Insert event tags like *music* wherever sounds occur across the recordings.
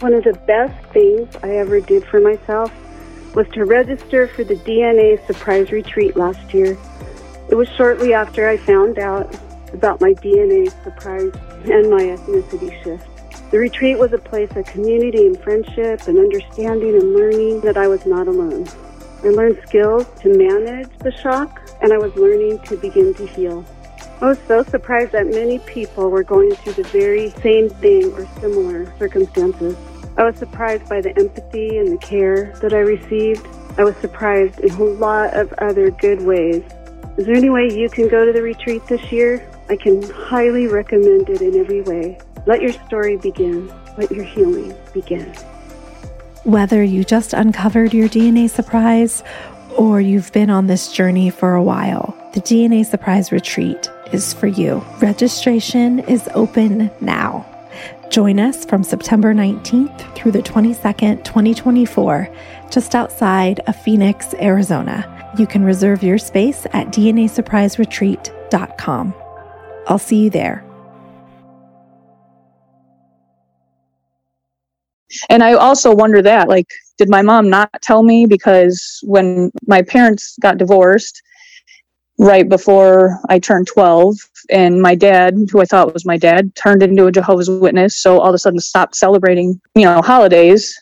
One of the best things I ever did for myself was to register for the DNA surprise retreat last year. It was shortly after I found out about my DNA surprise and my ethnicity shift. The retreat was a place of community and friendship and understanding and learning that I was not alone. I learned skills to manage the shock and I was learning to begin to heal. I was so surprised that many people were going through the very same thing or similar circumstances. I was surprised by the empathy and the care that I received. I was surprised in a lot of other good ways. Is there any way you can go to the retreat this year? I can highly recommend it in every way. Let your story begin. Let your healing begin. Whether you just uncovered your DNA surprise or you've been on this journey for a while, the DNA Surprise Retreat is for you. Registration is open now. Join us from September 19th through the 22nd, 2024, just outside of Phoenix, Arizona. You can reserve your space at DNASurpriseRetreat.com. I'll see you there. And I also wonder that, like, did my mom not tell me? Because when my parents got divorced, right before I turned 12, and my dad, who I thought was my dad, turned into a Jehovah's Witness. So all of a sudden stopped celebrating, you know, holidays.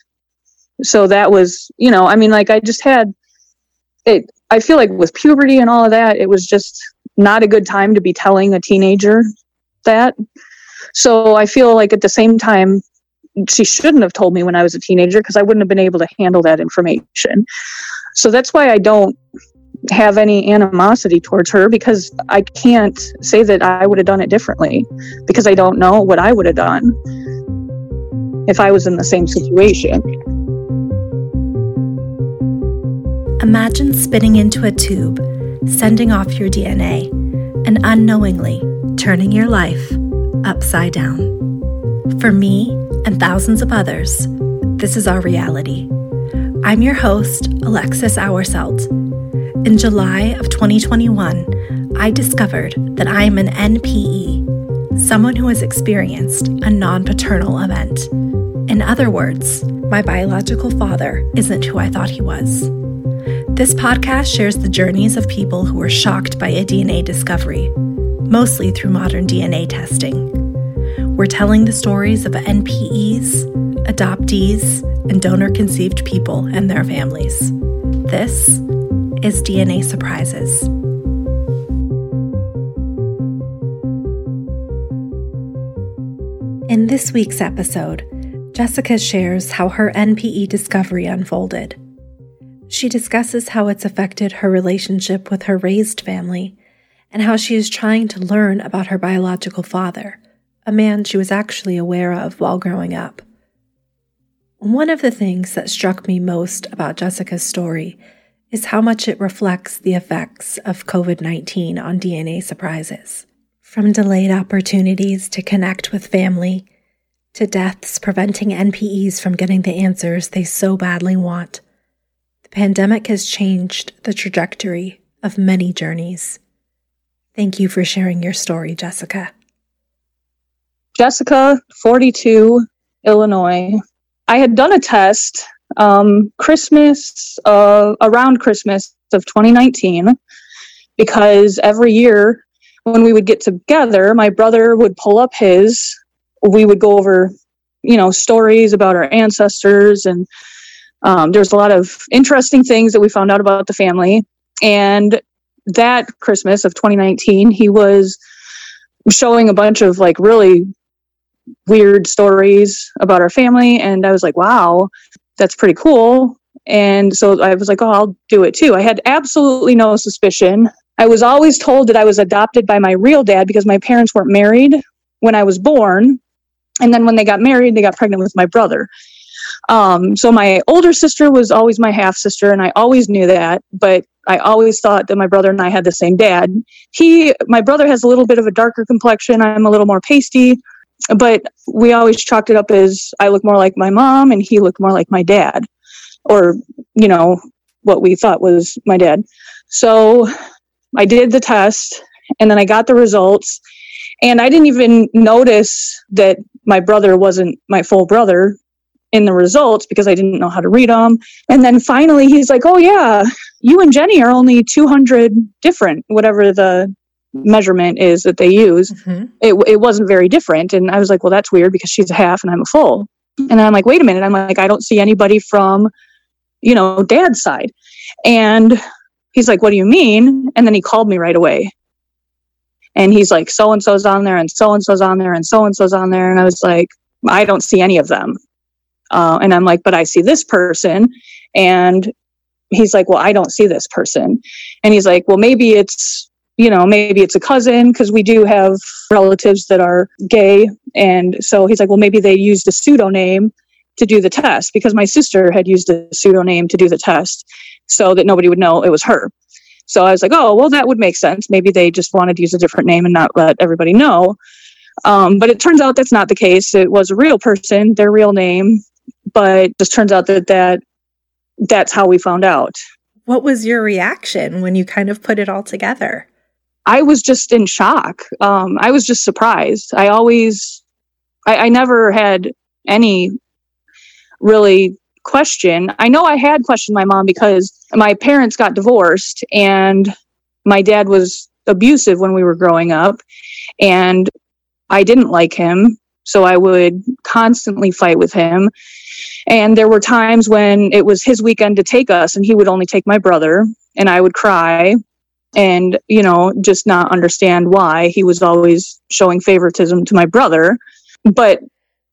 So that was, you know, I mean, like I just had it. I feel like with puberty and all of that, it was just not a good time to be telling a teenager that. So I feel like at the same time, she shouldn't have told me when I was a teenager because I wouldn't have been able to handle that information. So that's why I don't have any animosity towards her because I can't say that I would have done it differently because I don't know what I would have done if I was in the same situation. Imagine spitting into a tube, sending off your DNA, and unknowingly turning your life upside down. For me and thousands of others, this is our reality. I'm your host, Alexis Hourselt in July of 2021, I discovered that I am an NPE, someone who has experienced a non paternal event. In other words, my biological father isn't who I thought he was. This podcast shares the journeys of people who were shocked by a DNA discovery, mostly through modern DNA testing. We're telling the stories of NPEs, adoptees, and donor conceived people and their families. This is DNA Surprises. In this week's episode, Jessica shares how her NPE discovery unfolded. She discusses how it's affected her relationship with her raised family and how she is trying to learn about her biological father, a man she was actually aware of while growing up. One of the things that struck me most about Jessica's story is how much it reflects the effects of COVID 19 on DNA surprises. From delayed opportunities to connect with family, to deaths preventing NPEs from getting the answers they so badly want, the pandemic has changed the trajectory of many journeys. Thank you for sharing your story, Jessica. Jessica, 42, Illinois. I had done a test um, Christmas, uh, around Christmas of 2019, because every year when we would get together, my brother would pull up his, we would go over, you know, stories about our ancestors. And um, there's a lot of interesting things that we found out about the family. And that Christmas of 2019, he was showing a bunch of like really weird stories about our family. And I was like, wow, that's pretty cool. And so I was like, oh, I'll do it too. I had absolutely no suspicion. I was always told that I was adopted by my real dad because my parents weren't married when I was born. And then when they got married, they got pregnant with my brother. Um, so my older sister was always my half sister, and I always knew that, but I always thought that my brother and I had the same dad. He, my brother has a little bit of a darker complexion. I'm a little more pasty but we always chalked it up as I look more like my mom and he looked more like my dad, or, you know, what we thought was my dad. So I did the test and then I got the results. And I didn't even notice that my brother wasn't my full brother in the results because I didn't know how to read them. And then finally he's like, "Oh yeah, you and Jenny are only 200 different, whatever the measurement is that they use. Mm-hmm. It, it wasn't very different. And I was like, well, that's weird because she's a half and I'm a full. And I'm like, wait a minute. I'm like, I don't see anybody from, you know, dad's side. And he's like, what do you mean? And then he called me right away. And he's like, so and so's on there, and so and so's on there, and so and so's on there. And I was like, I don't see any of them. Uh, and I'm like, but I see this person. And he's like, well, I don't see this person. And he's like, well, maybe it's you know, maybe it's a cousin because we do have relatives that are gay. And so he's like, well, maybe they used a pseudonym to do the test because my sister had used a pseudonym to do the test so that nobody would know it was her. So I was like, oh, well, that would make sense. Maybe they just wanted to use a different name and not let everybody know. Um, but it turns out that's not the case. It was a real person, their real name, but it just turns out that, that that's how we found out. What was your reaction when you kind of put it all together? I was just in shock. Um, I was just surprised. I always, I, I never had any really question. I know I had questioned my mom because my parents got divorced and my dad was abusive when we were growing up and I didn't like him. So I would constantly fight with him. And there were times when it was his weekend to take us and he would only take my brother and I would cry and you know just not understand why he was always showing favoritism to my brother. But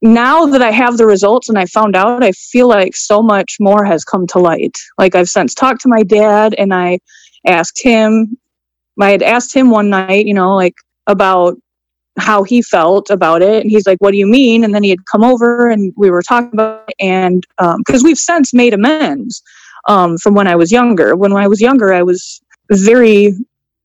now that i have the results and i found out i feel like so much more has come to light. Like i've since talked to my dad and i asked him i had asked him one night you know like about how he felt about it. And he's like what do you mean? And then he had come over and we were talking about it and because um, we've since made amends um, from when i was younger. When i was younger i was very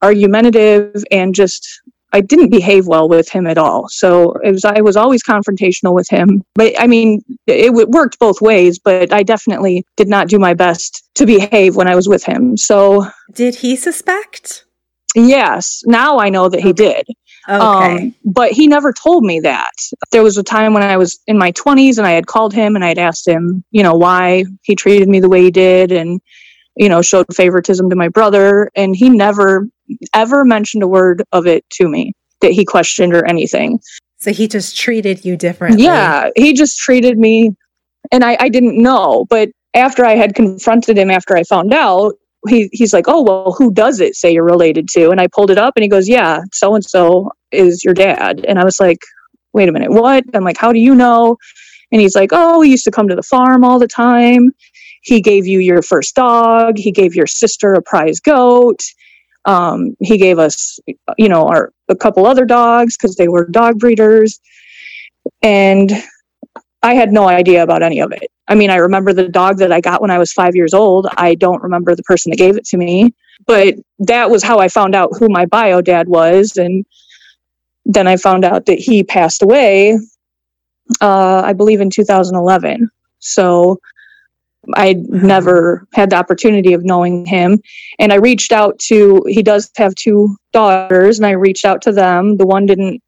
argumentative and just I didn't behave well with him at all. So it was I was always confrontational with him. But I mean, it, it, worked both ways. But I definitely did not do my best to behave when I was with him. So did he suspect? Yes. Now I know that he did. Okay. Um, but he never told me that. There was a time when I was in my 20s and I had called him and I had asked him, you know, why he treated me the way he did. And you know, showed favoritism to my brother. And he never, ever mentioned a word of it to me that he questioned or anything. So he just treated you differently. Yeah, he just treated me, and I, I didn't know. But after I had confronted him, after I found out, he, he's like, Oh, well, who does it say you're related to? And I pulled it up and he goes, Yeah, so and so is your dad. And I was like, Wait a minute, what? I'm like, How do you know? And he's like, Oh, he used to come to the farm all the time he gave you your first dog. He gave your sister a prize goat. Um, he gave us you know our a couple other dogs because they were dog breeders. And i had no idea about any of it. I mean i remember the dog that i got when i was five years old. I don't remember the person that gave it to me. But that was how i found out who my bio dad was. And then i found out that he passed away uh, i believe in 2011 so I never had the opportunity of knowing him. And I reached out to, he does have two daughters, and I reached out to them. The one didn't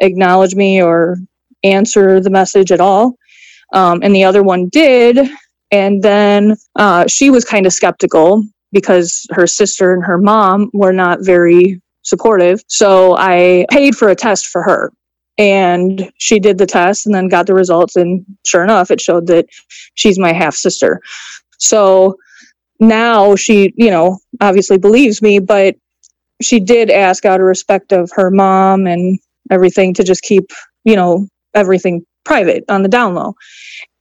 acknowledge me or answer the message at all. Um, and the other one did. And then uh, she was kind of skeptical because her sister and her mom were not very supportive. So I paid for a test for her and she did the test and then got the results. And sure enough it showed that she's my half sister. So now she you know obviously believes me but she did ask out of respect of her mom and everything to just keep you know everything private on the down low.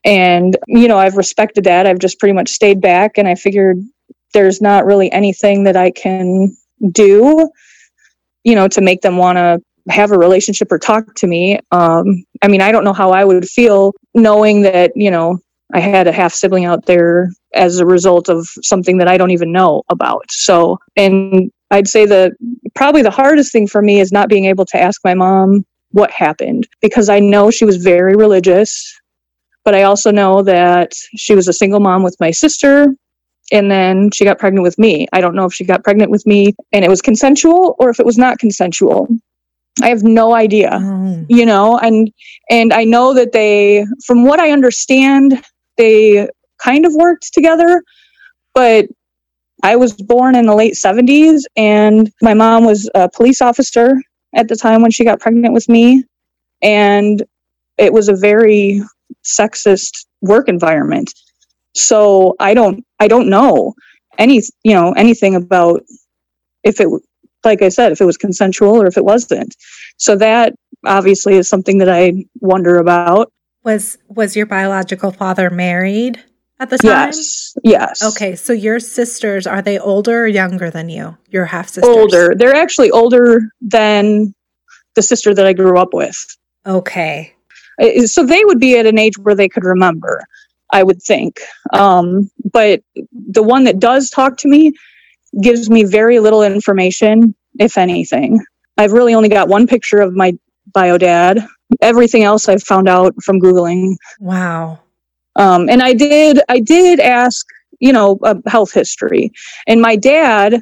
And you know i've respected that. I've just pretty much stayed back. And i figured there's not really anything that i can do you know to make them want to have a relationship or talk to me. Um, I mean, I don't know how I would feel knowing that, you know, I had a half sibling out there as a result of something that I don't even know about. So, and I'd say the probably the hardest thing for me is not being able to ask my mom what happened because I know she was very religious, but I also know that she was a single mom with my sister and then she got pregnant with me. I don't know if she got pregnant with me and it was consensual or if it was not consensual I have no idea. Oh. You know, and and I know that they from what I understand, they kind of worked together, but I was born in the late 70s and my mom was a police officer at the time when she got pregnant with me and it was a very sexist work environment. So I don't I don't know any you know anything about if it like I said if it was consensual or if it wasn't. So that obviously is something that I wonder about. Was was your biological father married at the time? Yes. Yes. Okay, so your sisters are they older or younger than you? Your half sisters. Older. They're actually older than the sister that I grew up with. Okay. So they would be at an age where they could remember. I would think. Um, but the one that does talk to me gives me very little information, if anything. I've really only got one picture of my bio dad. Everything else I've found out from Googling. Wow. Um, and I did, I did ask, you know, a health history. And my dad,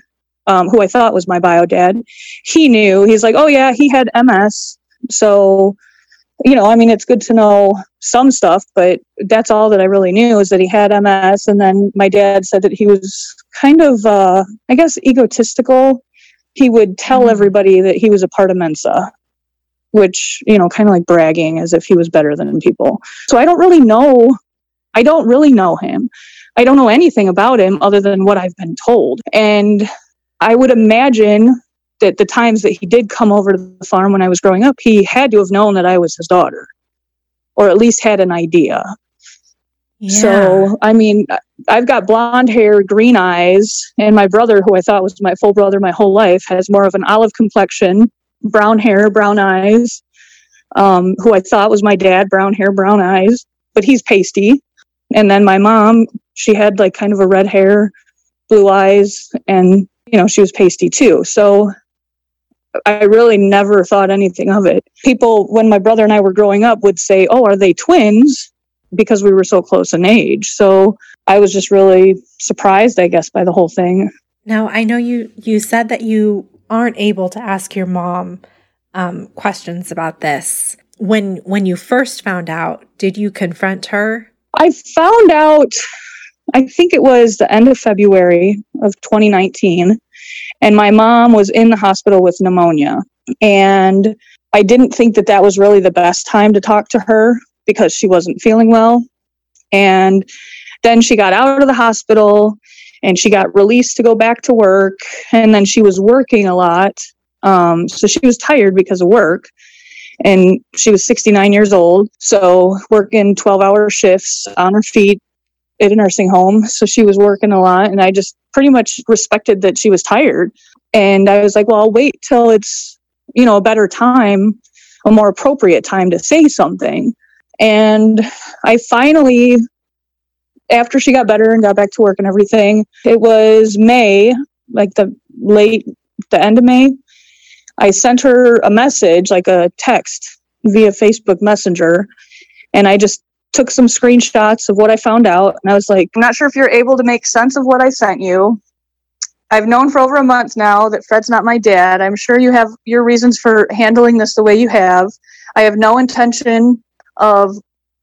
um, who I thought was my bio dad, he knew. He's like, oh yeah, he had MS. So you know, I mean, it's good to know some stuff, but that's all that I really knew is that he had MS. And then my dad said that he was kind of, uh, I guess, egotistical. He would tell mm-hmm. everybody that he was a part of Mensa, which, you know, kind of like bragging as if he was better than people. So I don't really know. I don't really know him. I don't know anything about him other than what I've been told. And I would imagine that the times that he did come over to the farm when I was growing up, he had to have known that I was his daughter, or at least had an idea. Yeah. So, I mean, I've got blonde hair, green eyes, and my brother, who I thought was my full brother my whole life, has more of an olive complexion, brown hair, brown eyes. Um, who I thought was my dad, brown hair, brown eyes, but he's pasty. And then my mom, she had like kind of a red hair, blue eyes, and you know, she was pasty too. So I really never thought anything of it. People, when my brother and I were growing up, would say, Oh, are they twins? Because we were so close in age. So I was just really surprised, I guess, by the whole thing. Now, I know you, you said that you aren't able to ask your mom um, questions about this. When, when you first found out, did you confront her? I found out, I think it was the end of February of 2019 and my mom was in the hospital with pneumonia. And I didn't think that that was really the best time to talk to her because she wasn't feeling well. And then she got out of the hospital and she got released to go back to work. And then she was working a lot. Um, so she was tired because of work. And she was 69 years old. So working 12 hour shifts on her feet at a nursing home. So she was working a lot and I just pretty much respected that she was tired. And I was like, well, I'll wait till it's, you know, a better time, a more appropriate time to say something. And I finally, after she got better and got back to work and everything, it was May, like the late, the end of May. I sent her a message, like a text via Facebook Messenger. And I just took some screenshots of what I found out. And I was like, I'm not sure if you're able to make sense of what I sent you. I've known for over a month now that Fred's not my dad. I'm sure you have your reasons for handling this the way you have. I have no intention of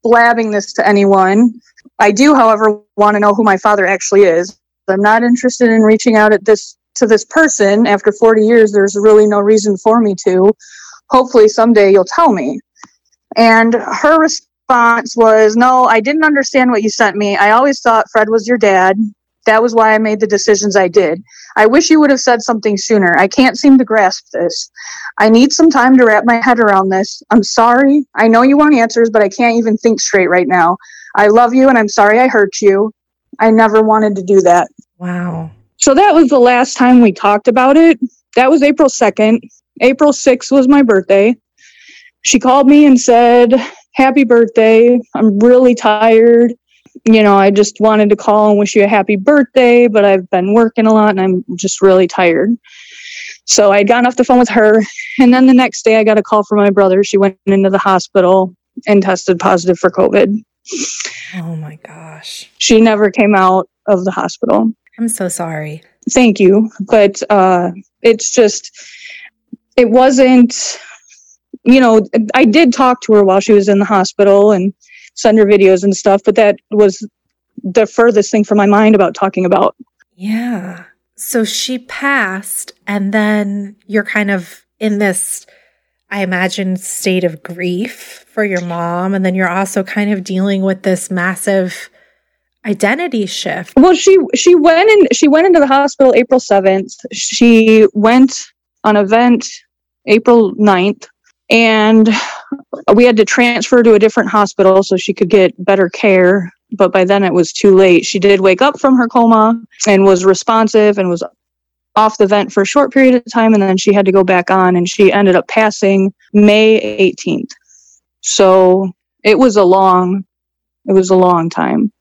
blabbing this to anyone. I do, however, want to know who my father actually is. I'm not interested in reaching out at this to this person after 40 years. There's really no reason for me to. Hopefully, someday you'll tell me. And her response was, No, I didn't understand what you sent me. I always thought Fred was your dad. That was why I made the decisions I did. I wish you would have said something sooner. I can't seem to grasp this. I need some time to wrap my head around this. I'm sorry. I know you want answers, but I can't even think straight right now. I love you and I'm sorry I hurt you. I never wanted to do that. Wow. So that was the last time we talked about it. That was April 2nd. April 6th was my birthday. She called me and said, happy birthday. I'm really tired. You know, I just wanted to call and wish you a happy birthday, but I've been working a lot and I'm just really tired. So I had gotten off the phone with her. And then the next day I got a call from my brother. She went into the hospital and tested positive for COVID. Oh my gosh. She never came out of the hospital. I'm so sorry. Thank you. But uh, it's just, it wasn't you know, I did talk to her while she was in the hospital and send her videos and stuff, but that was the furthest thing from my mind about talking about. Yeah. So she passed, and then you're kind of in this, I imagine, state of grief for your mom. And then you're also kind of dealing with this massive identity shift. Well, she she went in she went into the hospital April 7th. She went on a vent April 9th and we had to transfer to a different hospital so she could get better care but by then it was too late she did wake up from her coma and was responsive and was off the vent for a short period of time and then she had to go back on and she ended up passing may 18th so it was a long it was a long time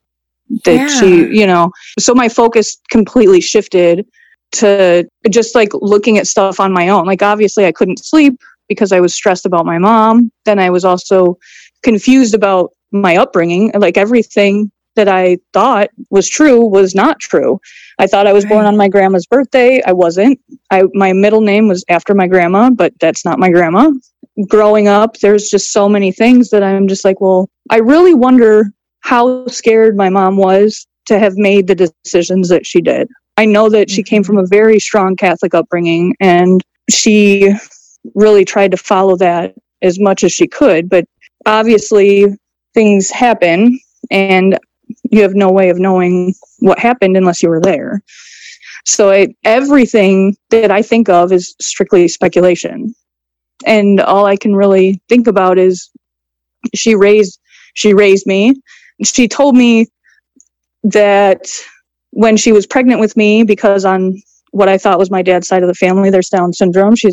that yeah. she you know so my focus completely shifted to just like looking at stuff on my own like obviously i couldn't sleep because I was stressed about my mom. Then I was also confused about my upbringing. Like everything that I thought was true was not true. I thought I was born on my grandma's birthday. I wasn't. I my middle name was after my grandma, but that's not my grandma. Growing up, there's just so many things that I'm just like, well, I really wonder how scared my mom was to have made the decisions that she did. I know that she came from mm-hmm. a very strong Catholic upbringing and she really tried to follow that as much as she could. But obviously, things happen, and you have no way of knowing what happened unless you were there. So I, everything that I think of is strictly speculation, and all I can really think about is she raised she raised me. She told me that when she was pregnant with me, because on what I thought was my dad's side of the family, there's Down syndrome. She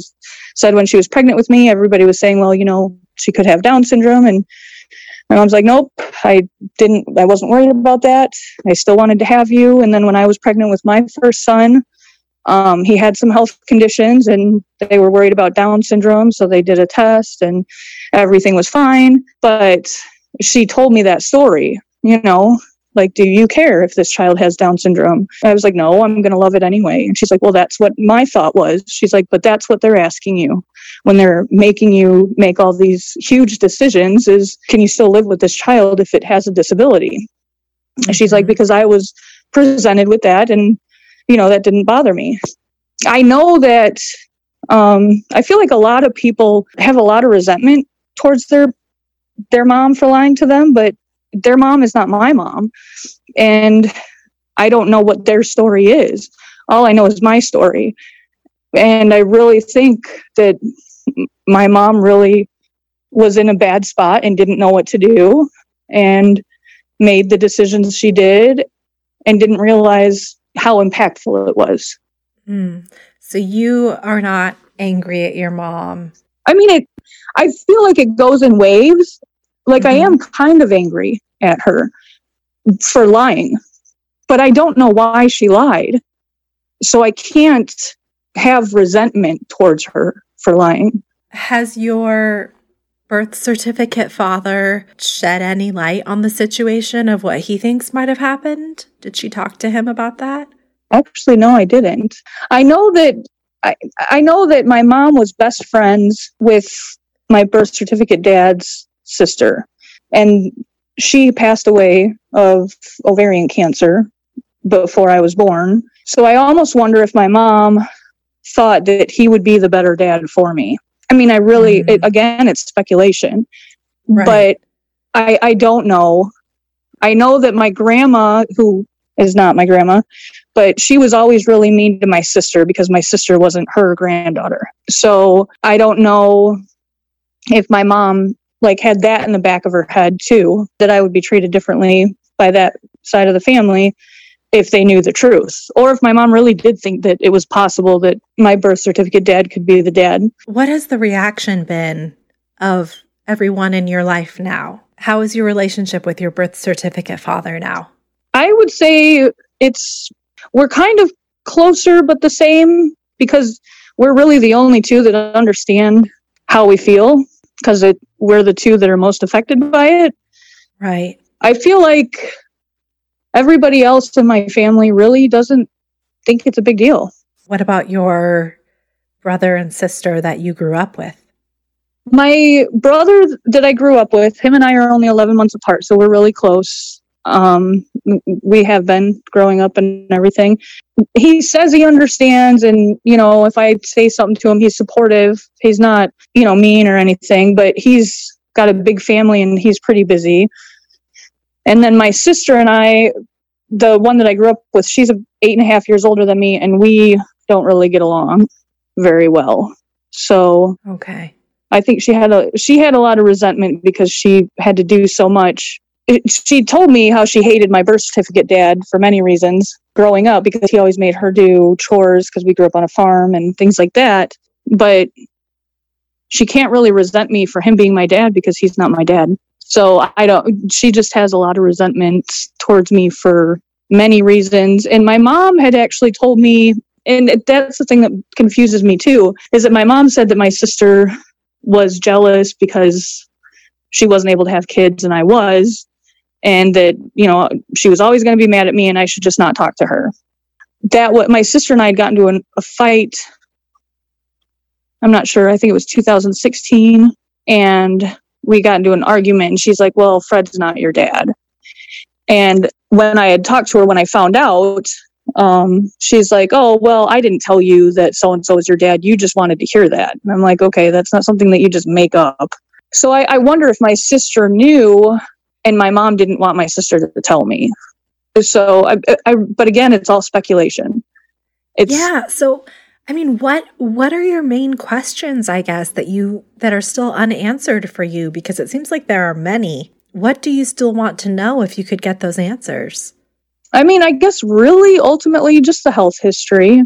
said when she was pregnant with me, everybody was saying, well, you know, she could have Down syndrome. And my mom's like, nope, I didn't, I wasn't worried about that. I still wanted to have you. And then when I was pregnant with my first son, um, he had some health conditions and they were worried about Down syndrome. So they did a test and everything was fine. But she told me that story, you know, like, do you care if this child has Down syndrome? I was like, no, I'm going to love it anyway. And she's like, well, that's what my thought was. She's like, but that's what they're asking you when they're making you make all these huge decisions is, can you still live with this child if it has a disability? Mm-hmm. She's like, mm-hmm. because I was presented with that and, you know, that didn't bother me. I know that um, I feel like a lot of people have a lot of resentment towards their their mom for lying to them, but their mom is not my mom. And I don't know what their story is. All I know is my story. And I really think that my mom really was in a bad spot and didn't know what to do and made the decisions she did and didn't realize how impactful it was. Mm. So you are not angry at your mom. I mean it I feel like it goes in waves like mm-hmm. I am kind of angry at her for lying, but I don't know why she lied. So I can't have resentment towards her for lying. Has your birth certificate father shed any light on the situation of what he thinks might have happened? Did she talk to him about that? Actually, no, I didn't. I know that I, I know that my mom was best friends with my birth certificate dad's sister. And she passed away of ovarian cancer before I was born. So I almost wonder if my mom thought that he would be the better dad for me. I mean, I really, mm. it, again, it's speculation, right. but I, I don't know. I know that my grandma, who is not my grandma, but she was always really mean to my sister because my sister wasn't her granddaughter. So I don't know if my mom like had that in the back of her head too that I would be treated differently by that side of the family if they knew the truth or if my mom really did think that it was possible that my birth certificate dad could be the dad. What has the reaction been of everyone in your life now? How is your relationship with your birth certificate father now? I would say it's we're kind of closer but the same because we're really the only two that understand how we feel because it we're the two that are most affected by it. Right. I feel like everybody else in my family really doesn't think it's a big deal. What about your brother and sister that you grew up with? my brother that I grew up with, him and I are only 11 months apart, so we're really close. Um, we have been growing up and everything. He says he understands, and you know, if I say something to him, he's supportive. He's not, you know, mean or anything, but he's got a big family and he's pretty busy. And then my sister and I, the one that I grew up with, she's eight and a half years older than me, and we don't really get along very well. So okay, I think she had a she had a lot of resentment because she had to do so much. She told me how she hated my birth certificate dad for many reasons growing up because he always made her do chores because we grew up on a farm and things like that. But she can't really resent me for him being my dad because he's not my dad. So I don't, she just has a lot of resentment towards me for many reasons. And my mom had actually told me, and that's the thing that confuses me too, is that my mom said that my sister was jealous because she wasn't able to have kids and I was, and that, you know, she was always going to be mad at me and I should just not talk to her. That what my sister and I had gotten to an, a fight I'm not sure. I think it was 2016. And we got into an argument. And she's like, Well, Fred's not your dad. And when I had talked to her, when I found out, um, she's like, Oh, well, I didn't tell you that so and so is your dad. You just wanted to hear that. And I'm like, Okay, that's not something that you just make up. So I, I wonder if my sister knew and my mom didn't want my sister to tell me. So, I, I, but again, it's all speculation. It's, yeah. So I mean, what what are your main questions, I guess, that you that are still unanswered for you because it seems like there are many. What do you still want to know if you could get those answers? I mean, I guess really ultimately just the health history.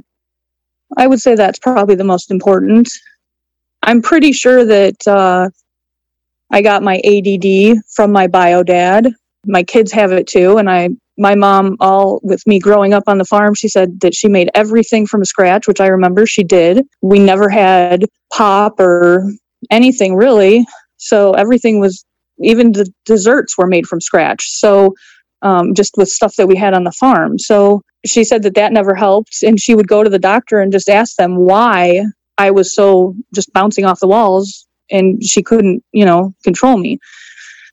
I would say that's probably the most important. I'm pretty sure that uh, I got my ADD from my bio dad. My kids have it too, and I my mom, all with me growing up on the farm, she said that she made everything from scratch, which I remember she did. We never had pop or anything really. So everything was, even the desserts were made from scratch. So um, just with stuff that we had on the farm. So she said that that never helped. And she would go to the doctor and just ask them why I was so just bouncing off the walls and she couldn't, you know, control me.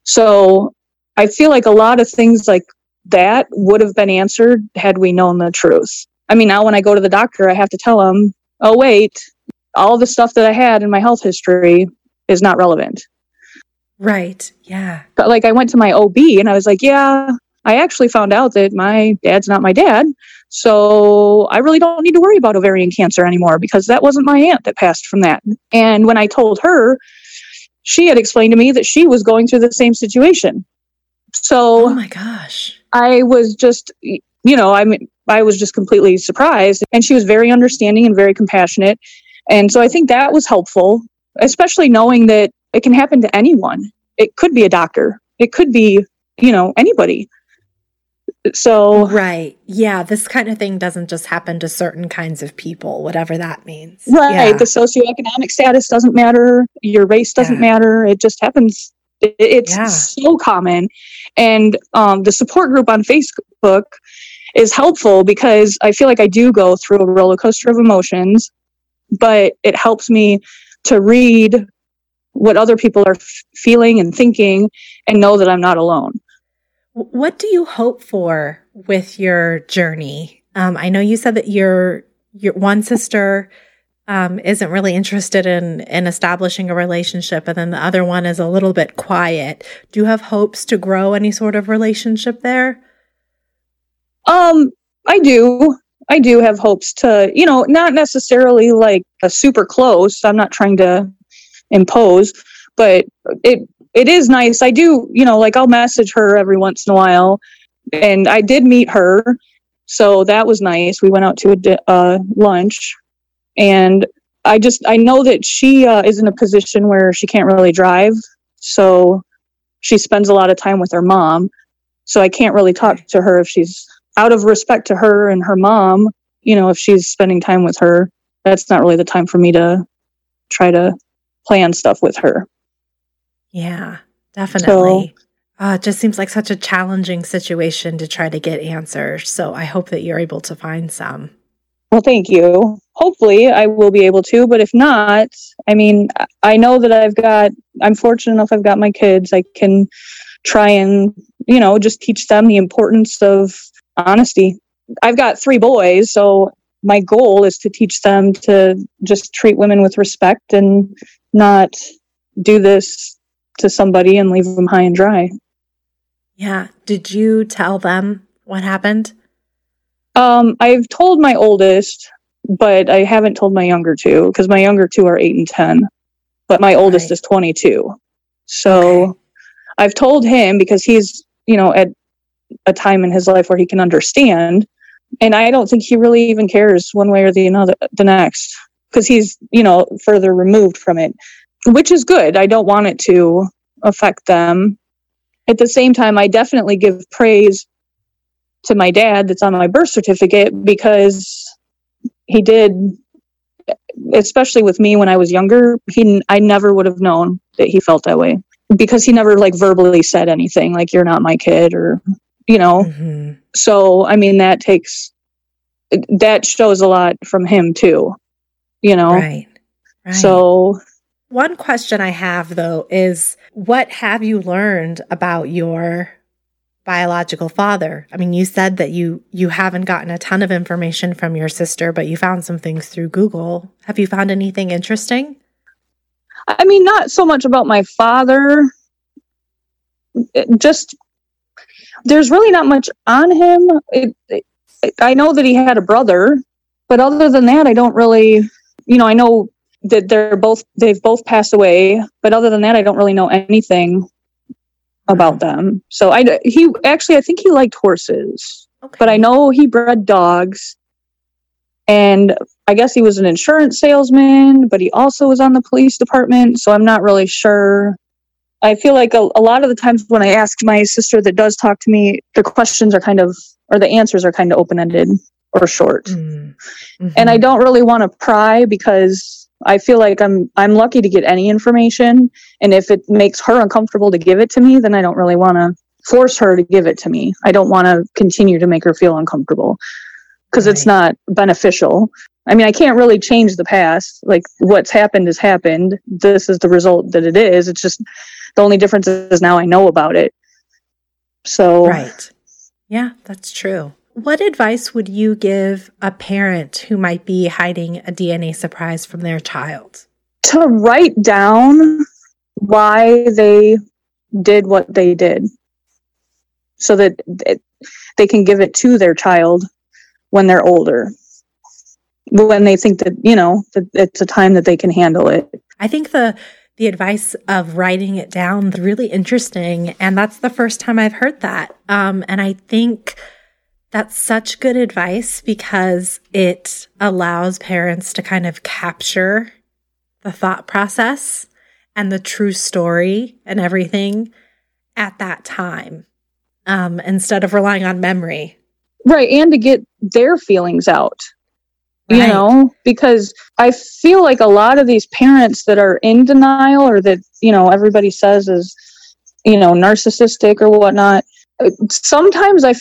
So I feel like a lot of things like that would have been answered had we known the truth. I mean, now when I go to the doctor, I have to tell them, oh, wait, all the stuff that I had in my health history is not relevant. Right. Yeah. But like I went to my OB and I was like, yeah, I actually found out that my dad's not my dad. So I really don't need to worry about ovarian cancer anymore because that wasn't my aunt that passed from that. And when I told her, she had explained to me that she was going through the same situation. So, oh my gosh. I was just, you know, I mean, I was just completely surprised. And she was very understanding and very compassionate. And so I think that was helpful, especially knowing that it can happen to anyone. It could be a doctor, it could be, you know, anybody. So, right. Yeah. This kind of thing doesn't just happen to certain kinds of people, whatever that means. Right. Yeah. The socioeconomic status doesn't matter. Your race doesn't yeah. matter. It just happens it's yeah. so common. And um, the support group on Facebook is helpful because I feel like I do go through a roller coaster of emotions, but it helps me to read what other people are f- feeling and thinking and know that I'm not alone. What do you hope for with your journey? Um, I know you said that your your one sister um, isn't really interested in in establishing a relationship, and then the other one is a little bit quiet. Do you have hopes to grow any sort of relationship there? Um, I do. I do have hopes to, you know, not necessarily like a super close. I'm not trying to impose, but it it is nice. I do, you know, like I'll message her every once in a while, and I did meet her, so that was nice. We went out to a uh, lunch and I just I know that she uh, is in a position where she can't really drive, so she spends a lot of time with her mom. So I can't really talk to her if she's out of respect to her and her mom. You know, if she's spending time with her, that's not really the time for me to try to plan stuff with her. Yeah, definitely. So, uh, it just seems like such a challenging situation to try to get answers. So I hope that you're able to find some. Well, thank you. Hopefully, I will be able to, but if not, I mean, I know that I've got, I'm fortunate enough I've got my kids. I can try and, you know, just teach them the importance of honesty. I've got three boys, so my goal is to teach them to just treat women with respect and not do this to somebody and leave them high and dry. Yeah. Did you tell them what happened? Um, I've told my oldest, but I haven't told my younger two because my younger two are eight and 10, but my oldest right. is 22. So okay. I've told him because he's, you know, at a time in his life where he can understand. And I don't think he really even cares one way or the another, the next, because he's, you know, further removed from it, which is good. I don't want it to affect them. At the same time, I definitely give praise to my dad that's on my birth certificate because he did especially with me when I was younger, he I never would have known that he felt that way because he never like verbally said anything like you're not my kid or you know. Mm-hmm. So I mean that takes that shows a lot from him too. You know. Right. right. So one question I have though is what have you learned about your biological father. I mean, you said that you you haven't gotten a ton of information from your sister, but you found some things through Google. Have you found anything interesting? I mean, not so much about my father. It just there's really not much on him. It, it, I know that he had a brother, but other than that, I don't really, you know, I know that they're both they've both passed away, but other than that, I don't really know anything about them. So I he actually I think he liked horses, okay. but I know he bred dogs, and I guess he was an insurance salesman, but he also was on the police department. So I'm not really sure. I feel like a, a lot of the times when I ask my sister that does talk to me, the questions are kind of or the answers are kind of open ended or short, mm-hmm. and I don't really want to pry because I feel like I'm I'm lucky to get any information and if it makes her uncomfortable to give it to me then I don't really want to force her to give it to me. I don't want to continue to make her feel uncomfortable because right. it's not beneficial. I mean, I can't really change the past. Like what's happened has happened. This is the result that it is. It's just the only difference is now I know about it. So Right. Yeah, that's true. What advice would you give a parent who might be hiding a DNA surprise from their child? To write down why they did what they did so that they can give it to their child when they're older when they think that you know that it's a time that they can handle it i think the the advice of writing it down is really interesting and that's the first time i've heard that um, and i think that's such good advice because it allows parents to kind of capture the thought process and the true story and everything at that time um, instead of relying on memory. Right. And to get their feelings out, right. you know, because I feel like a lot of these parents that are in denial or that, you know, everybody says is, you know, narcissistic or whatnot sometimes I,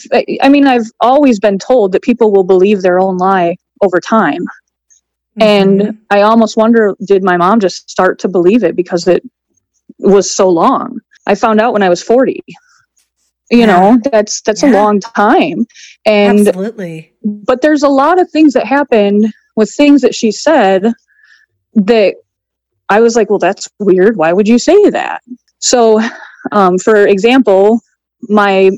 I mean, I've always been told that people will believe their own lie over time. Mm-hmm. And I almost wonder, did my mom just start to believe it because it was so long? I found out when I was 40. You yeah. know, that's that's yeah. a long time. And Absolutely. But there's a lot of things that happened with things that she said that I was like, well, that's weird. Why would you say that? So, um, for example, my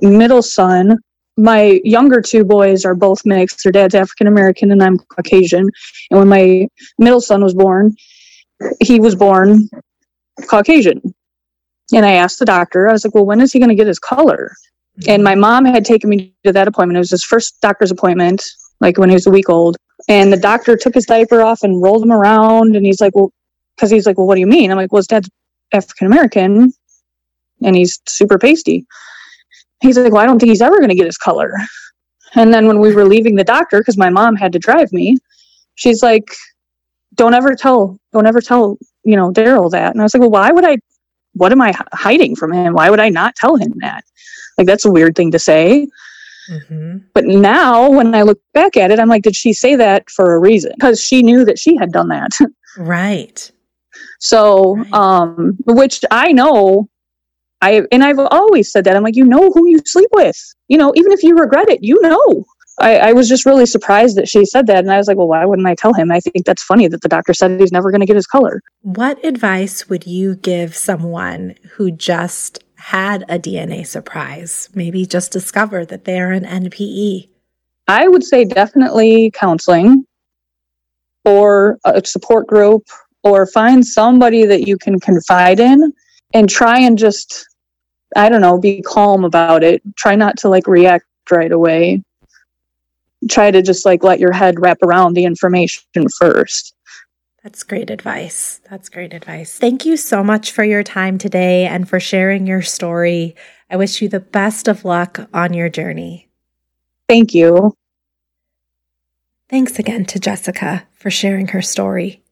middle son, my younger two boys are both mixed. Their dad's African American and I'm Caucasian. And when my middle son was born, he was born Caucasian. And I asked the doctor, I was like, well, when is he going to get his color? And my mom had taken me to that appointment. It was his first doctor's appointment, like when he was a week old. And the doctor took his diaper off and rolled him around. And he's like, well, because he's like, well, what do you mean? I'm like, well, his dad's African American and he's super pasty. He's like, well, I don't think he's ever going to get his color. And then when we were leaving the doctor, because my mom had to drive me, she's like, don't ever tell, don't ever tell, you know, Daryl that. And I was like, well, why would I, what am I hiding from him? Why would I not tell him that? Like, that's a weird thing to say. Mm-hmm. But now, when I look back at it, I'm like, did she say that for a reason? Because she knew that she had done that. *laughs* right. So, right. um, which I know, I and I've always said that I'm like, you know who you sleep with. You know, even if you regret it, you know. I, I was just really surprised that she said that, and I was like, well, why wouldn't I tell him? I think that's funny that the doctor said he's never going to get his color. What advice would you give someone who just had a DNA surprise, maybe just discovered that they're an NPE? I would say definitely counseling or a support group or find somebody that you can confide in and try and just I don't know, be calm about it. Try not to like react right away. Try to just like let your head wrap around the information first. That's great advice. That's great advice. Thank you so much for your time today and for sharing your story. I wish you the best of luck on your journey. Thank you. Thanks again to Jessica for sharing her story.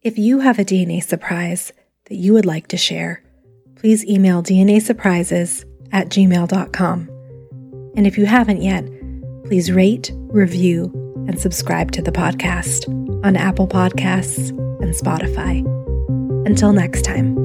If you have a DNA surprise that you would like to share, please email DNA surprises at gmail.com. And if you haven't yet, please rate, review, and subscribe to the podcast on Apple Podcasts and Spotify. Until next time.